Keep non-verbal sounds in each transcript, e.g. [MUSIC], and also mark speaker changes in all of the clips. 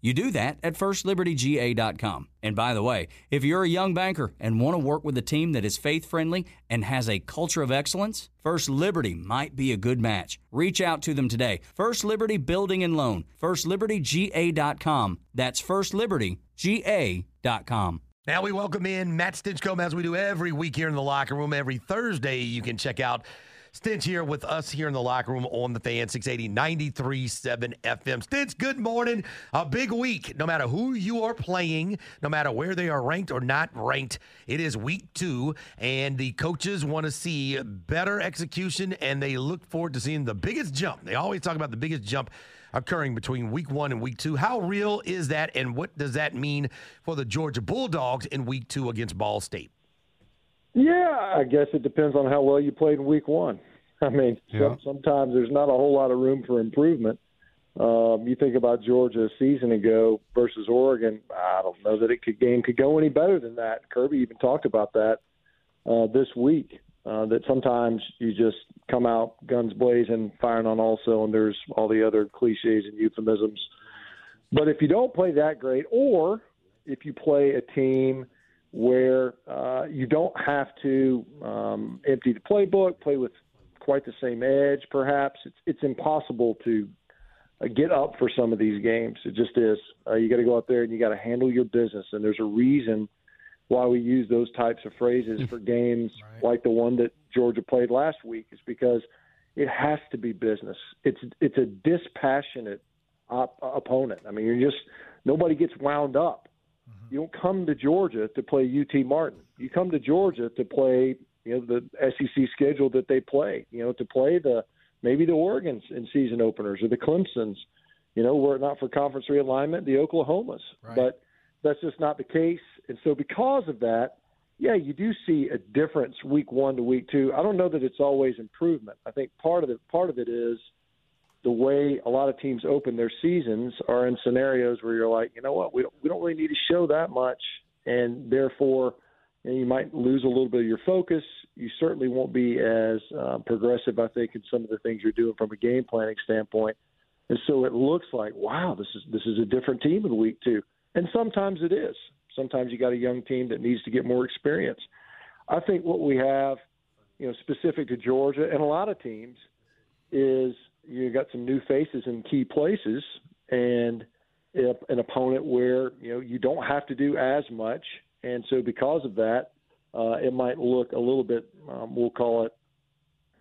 Speaker 1: You do that at firstlibertyga.com. And by the way, if you're a young banker and want to work with a team that is faith friendly and has a culture of excellence, First Liberty might be a good match. Reach out to them today. First Liberty Building and Loan, firstlibertyga.com. That's firstlibertyga.com.
Speaker 2: Now we welcome in Matt Stinchcomb as we do every week here in the locker room. Every Thursday, you can check out Stinch here with us here in the locker room on the fan 680 93.7 FM. Stinch, good morning. A big week. No matter who you are playing, no matter where they are ranked or not ranked, it is week two, and the coaches want to see better execution, and they look forward to seeing the biggest jump. They always talk about the biggest jump occurring between week one and week two. How real is that, and what does that mean for the Georgia Bulldogs in week two against Ball State?
Speaker 3: Yeah, I guess it depends on how well you played in week one. [LAUGHS] I mean,
Speaker 4: Yeah.
Speaker 3: some, sometimes there's not a whole lot of room for improvement. Um, you think about Georgia a season ago versus Oregon. I don't know that it could game could go any better than that. Kirby even talked about that uh, this week. Uh, that sometimes you just come out guns blazing, firing on all cylinders, and there's all the other cliches and euphemisms. But if you don't play that great, or if you play a team where uh, you don't have to um, empty the playbook, play with quite the same edge, perhaps it's it's impossible to uh, get up for some of these games. It just is. Uh, you got to go out there and you got to handle your business, and there's a reason why we use those types of phrases for [LAUGHS] games like the one that Georgia played last week. Is because it has to be business. It's it's a dispassionate op- opponent. I mean, you're just nobody gets wound up. You don't come to Georgia to play UT Martin. You come to Georgia to play, you know, the SEC schedule that they play. You know, to play the maybe the Oregon's in season openers or the Clemson's. You know, were it not for conference realignment, the Oklahomas. But that's just not the case. And so, because of that, yeah, you do see a difference week one to week two. I don't know that it's always improvement. I think part of it part of it is the way a lot of teams open their seasons are in scenarios where you're like, you know what, we don't we don't really need to show that much, and therefore, you, know, you might lose a little bit of your focus. You certainly won't be as uh, progressive, I think, in some of the things you're doing from a game planning standpoint. And so it looks like, wow, this is this is a different team in week two. And sometimes it is. Sometimes you got a young team that needs to get more experience. I think what we have, you know, specific to Georgia and a lot of teams, is you got some new faces in key places and an opponent where you know you don't have to do as much, and so because of that, uh, it might look a little bit, um, we'll call it,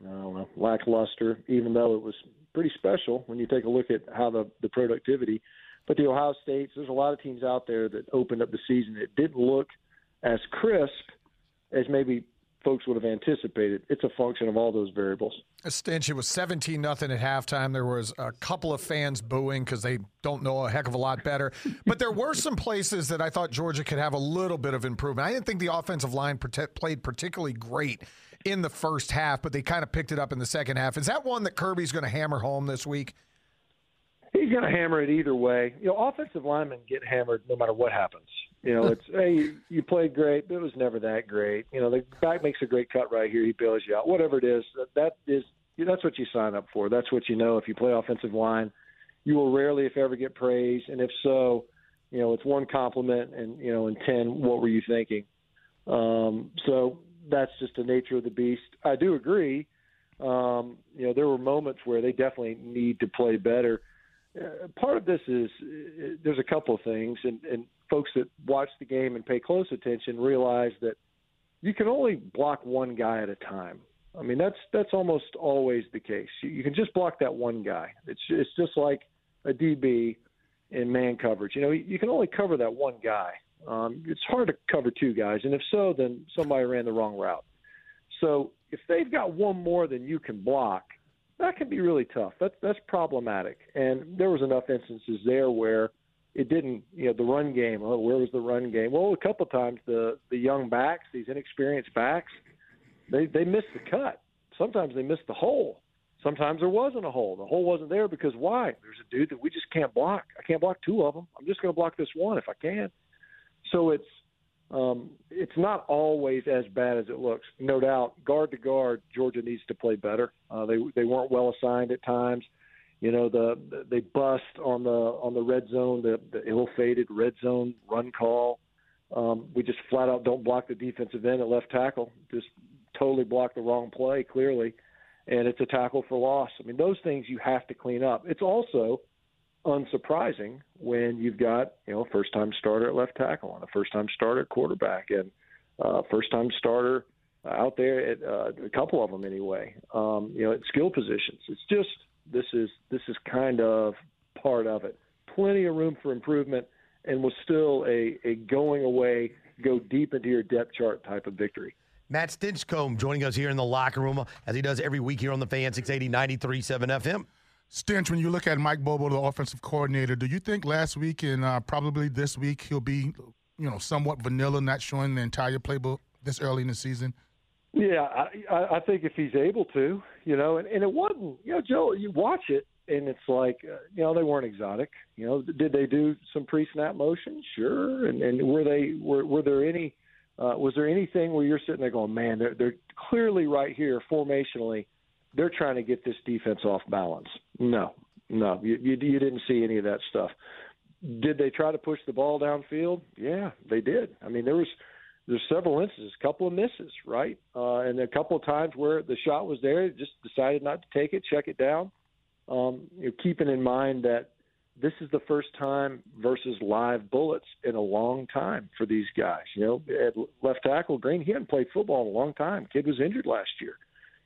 Speaker 3: I don't know, lackluster, even though it was pretty special when you take a look at how the the productivity. But the Ohio States, there's a lot of teams out there that opened up the season. It didn't look as crisp as maybe folks would have anticipated. It's a function of all those variables.
Speaker 4: A Stinch, it was 17 nothing at halftime. There was a couple of fans booing because they don't know a heck of a lot better. [LAUGHS] But there were some places that I thought Georgia could have a little bit of improvement. I didn't think the offensive line prote- played particularly great in the first half, but they kind of picked it up in the second half. Is that one that Kirby's going to hammer home this week?
Speaker 3: He's going to hammer it either way. You know, offensive linemen get hammered no matter what happens. You know, it's hey, you, played great, but it was never that great. You know, the back makes a great cut right here. He bails you out. Whatever it is, that, that is that's what you sign up for. That's what you know. If you play offensive line, you will rarely, if ever, get praise. And if so, you know, it's one compliment, and you know, and ten, what were you thinking? Um, so that's just the nature of the beast. I do agree. Um, you know, there were moments where they definitely need to play better. Uh, part of this is uh, there's a couple of things, and, and folks that watch the game and pay close attention realize that you can only block one guy at a time. I mean, that's that's almost always the case. You, you can just block that one guy. It's it's just like a DB in man coverage. You know, you can only cover that one guy, Um, it's hard to cover two guys, and if so, then somebody ran the wrong route. So if they've got one more than you can block, that can be really tough. That's that's problematic. And there was enough instances there where it didn't, you know, the run game. Oh, where was the run game? Well, a couple times the the young backs, these inexperienced backs, they they missed the cut. Sometimes they missed the hole. Sometimes there wasn't a hole. The hole wasn't there because why? There's a dude that we just can't block. I can't block two of them. I'm just going to block this one if I can. So it's um, it's not always as bad as it looks. No doubt, guard to guard, Georgia needs to play better. Uh, they they weren't well assigned at times. You know, the they bust on the on the red zone, the, the ill-fated red zone run call. Um, we just flat out don't block the defensive end at left tackle. Just totally block the wrong play clearly, and it's a tackle for loss. I mean, those things you have to clean up. It's also unsurprising when you've got you know first time starter at left tackle and a first time starter at quarterback and uh, first time starter out there at uh, a couple of them anyway. Um, you know, at skill positions. It's just this is this is kind of part of it. Plenty of room for improvement, and was still a, a going away, go deep into your depth chart type of victory.
Speaker 2: Matt Stinchcomb joining us here in the locker room as he does every week here on the Fan 680 93.7 FM.
Speaker 5: Stinch, when you look at Mike Bobo, the offensive coordinator, do you think last week and uh, probably this week he'll be, you know, somewhat vanilla, not showing the entire playbook this early in the season?
Speaker 3: Yeah, I, I think if he's able to, you know, and, and it wasn't, you know, Joe, you watch it and it's like, uh, you know, they weren't exotic. You know, did they do some pre-snap motion? Sure. And, and were they were were there any? Uh, was there anything where you're sitting there going, man, they're they're clearly right here formationally they're trying to get this defense off balance. No, no, you, you, you didn't see any of that stuff. Did they try to push the ball downfield? Yeah, they did. I mean, there was there's several instances, a couple of misses, right, uh, and a couple of times where the shot was there, just decided not to take it, check it down. Um, you know, keeping in mind that this is the first time versus live bullets in a long time for these guys. You know, at left tackle, Greene, he hadn't played football in a long time. Kid was injured last year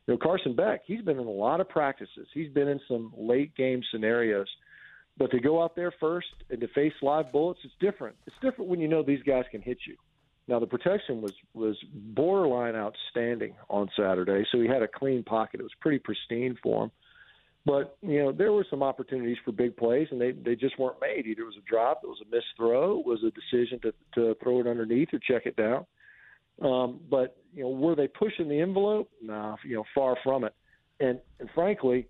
Speaker 3: you know, Carson Beck, he's been in a lot of practices. He's been in some late game scenarios. But to go out there first and to face live bullets, it's different. It's different when you know these guys can hit you. Now the protection was was borderline outstanding on Saturday, so he had a clean pocket. It was pretty pristine for him. But you know there were some opportunities for big plays, and they they just weren't made. Either it was a drop, it was a missed throw, it was a decision to to throw it underneath or check it down. Um, but you know, were they pushing the envelope? Nah, you know, far from it. And and frankly,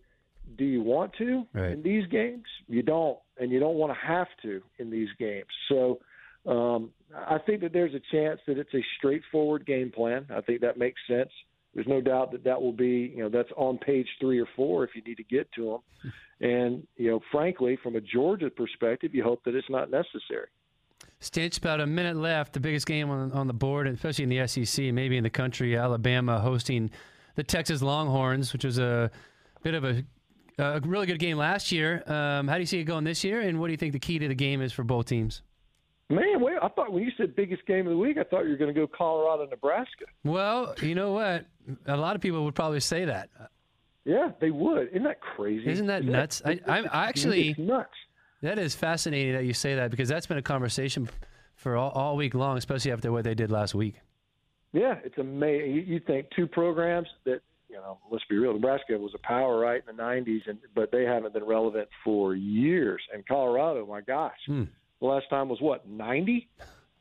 Speaker 3: do you want to right. in these games? You don't, and you don't want to have to in these games. So um, I think that there's a chance that it's a straightforward game plan. I think that makes sense. There's no doubt that that will be, you know, that's on page three or four if you need to get to them. [LAUGHS] And you know, frankly, from a Georgia perspective, you hope that it's not necessary.
Speaker 6: Stinch, about a minute left. The biggest game on, on the board, especially in the SEC, maybe in the country. Alabama hosting the Texas Longhorns, which was a bit of a, a really good game last year. Um, how do you see it going this year? And what do you think the key to the game is for both teams?
Speaker 3: Man, wait, I thought when you said biggest game of the week, I thought you were going to go Colorado, Nebraska.
Speaker 6: Well, you know what? A lot of people would probably say that.
Speaker 3: Yeah, they would. Isn't that crazy?
Speaker 6: Isn't that Isn't nuts? That, I, I actually
Speaker 3: nuts.
Speaker 6: That is fascinating that you say that because that's been a conversation for all, all week long, especially after what they did last week.
Speaker 3: Yeah, it's amazing. You, you think two programs that you know, let's be real. Nebraska was a power right in the '90s, and but they haven't been relevant for years. And Colorado, my gosh, hmm. the last time was what '90.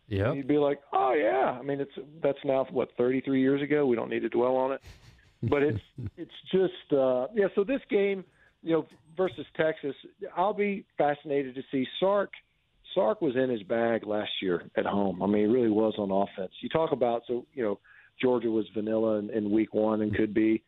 Speaker 6: Yeah,
Speaker 3: you'd be like, oh yeah. I mean, it's that's now what 33 years ago. We don't need to dwell on it, but it's [LAUGHS] it's just uh, yeah. So this game, you know, versus Texas, I'll be fascinated to see Sark. Sark was in his bag last year at home. I mean, he really was on offense. You talk about so you know Georgia was vanilla in, in week one and could be.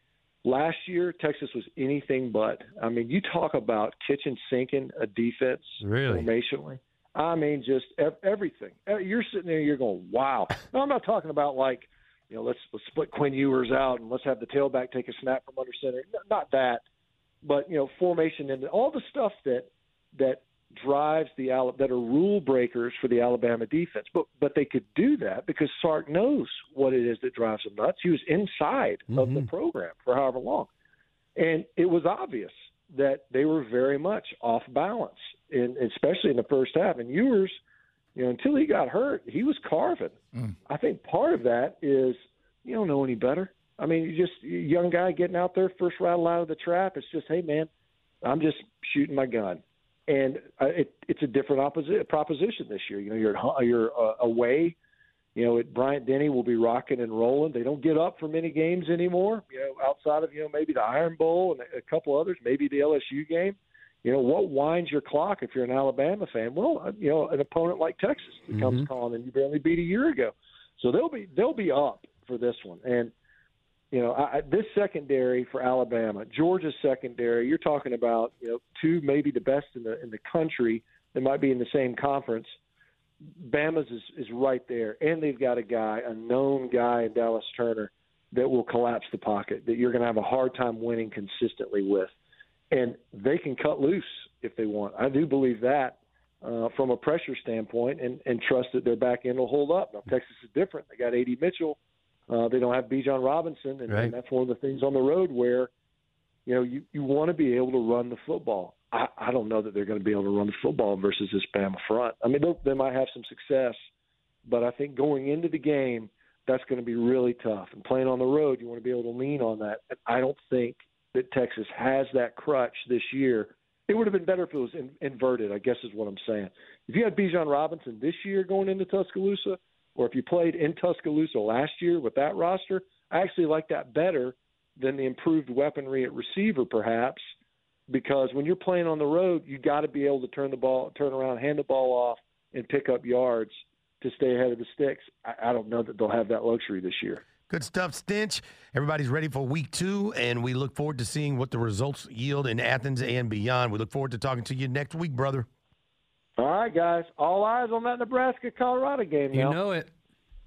Speaker 3: Last year, Texas was anything but. I mean, you talk about kitchen sinking a defense
Speaker 6: really?
Speaker 3: formationally. I mean, just ev- everything. You're sitting there, you're going, "Wow." No, I'm not talking about like, you know, let's let's split Quinn Ewers out and let's have the tailback take a snap from under center. Not that but you know formation and all the stuff that that drives the that are rule breakers for the Alabama defense. But but they could do that because Sark knows what it is that drives them nuts. He was inside mm-hmm. of the mm-hmm. program for however long, and it was obvious that they were very much off balance, in, especially in the first half. And Ewers, You know, until he got hurt, he was carving.
Speaker 5: Mm.
Speaker 3: I think part of that is you don't know any better. I mean, you just young guy getting out there, first rattle out of the trap. It's just, hey man, I'm just shooting my gun, and uh, it, it's a different opposi- proposition this year. You know, you're at, you're uh, away. You know, at Bryant Denny will be rocking and rolling. They don't get up for many games anymore. You know, outside of you know maybe the Iron Bowl and a couple others, maybe the LSU game. You know, what winds your clock if you're an Alabama fan? Well, uh, you know, an opponent like Texas that comes calling and you barely beat a year ago. So they'll be they'll be up for this one. And you know, I, this secondary for Alabama, Georgia's secondary, you're talking about you know two maybe the best in the in the country that might be in the same conference. Bama's is, is right there, and they've got a guy, a known guy in Dallas Turner, that will collapse the pocket that you're going to have a hard time winning consistently with, and they can cut loose if they want. I do believe that uh, from a pressure standpoint, and and trust that their back end will hold up. Now Texas is different; they got A.D. Mitchell, uh, they don't have Bijan Robinson, and,
Speaker 6: Right.
Speaker 3: and that's one of the things on the road where you know you you want to be able to run the football. I, I don't know that they're going to be able to run the football versus this Bama front. I mean, they might have some success, but I think going into the game, that's going to be really tough. And playing on the road, you want to be able to lean on that. And I don't think that Texas has that crutch this year. It would have been better if it was in, inverted. I guess is what I'm saying. If you had Bijan Robinson this year going into Tuscaloosa, or if you played in Tuscaloosa last year with that roster, I actually like that better than the improved weaponry at receiver, perhaps, because when you're playing on the road, you got to be able to turn the ball, turn around, hand the ball off, and pick up yards to stay ahead of the sticks. I, I don't know that they'll have that luxury this year.
Speaker 2: Good stuff, Stinch. Everybody's ready for week two, and we look forward to seeing what the results yield in Athens and beyond. We look forward to talking to you next week, brother.
Speaker 3: All right, guys, all eyes on that Nebraska Colorado game
Speaker 6: You
Speaker 3: now.
Speaker 6: know it.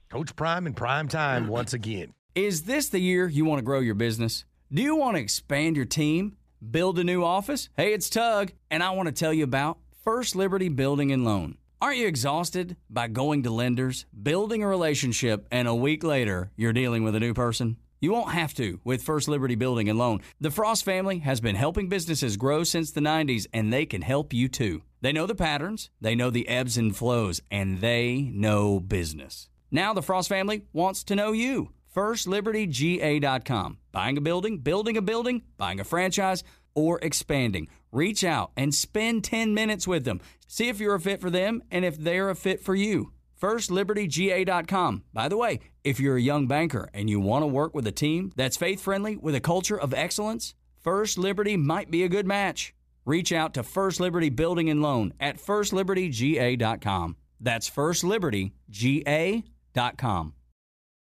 Speaker 2: Coach Prime in prime time [LAUGHS] once again.
Speaker 1: Is this the year you want to grow your business? Do you want to expand your team? Build a new office? Hey, it's Tug, and I want to tell you about First Liberty Building and Loan. Aren't you exhausted by going to lenders, building a relationship, and a week later you're dealing with a new person? You won't have to with First Liberty Building and Loan. The Frost family has been helping businesses grow since the 90s, and they can help you too. They know the patterns, they know the ebbs and flows, and they know business. Now the Frost family wants to know you. FirstLibertyGA.com. Buying a building, building a building, buying a franchise, or expanding. Reach out and spend 10 minutes with them. See if you're a fit for them and if they're a fit for you. FirstLibertyGA.com. By the way, if you're a young banker and you want to work with a team that's faith friendly with a culture of excellence, First Liberty might be a good match. Reach out to First Liberty Building and Loan at FirstLibertyGA.com. That's FirstLibertyGA.com.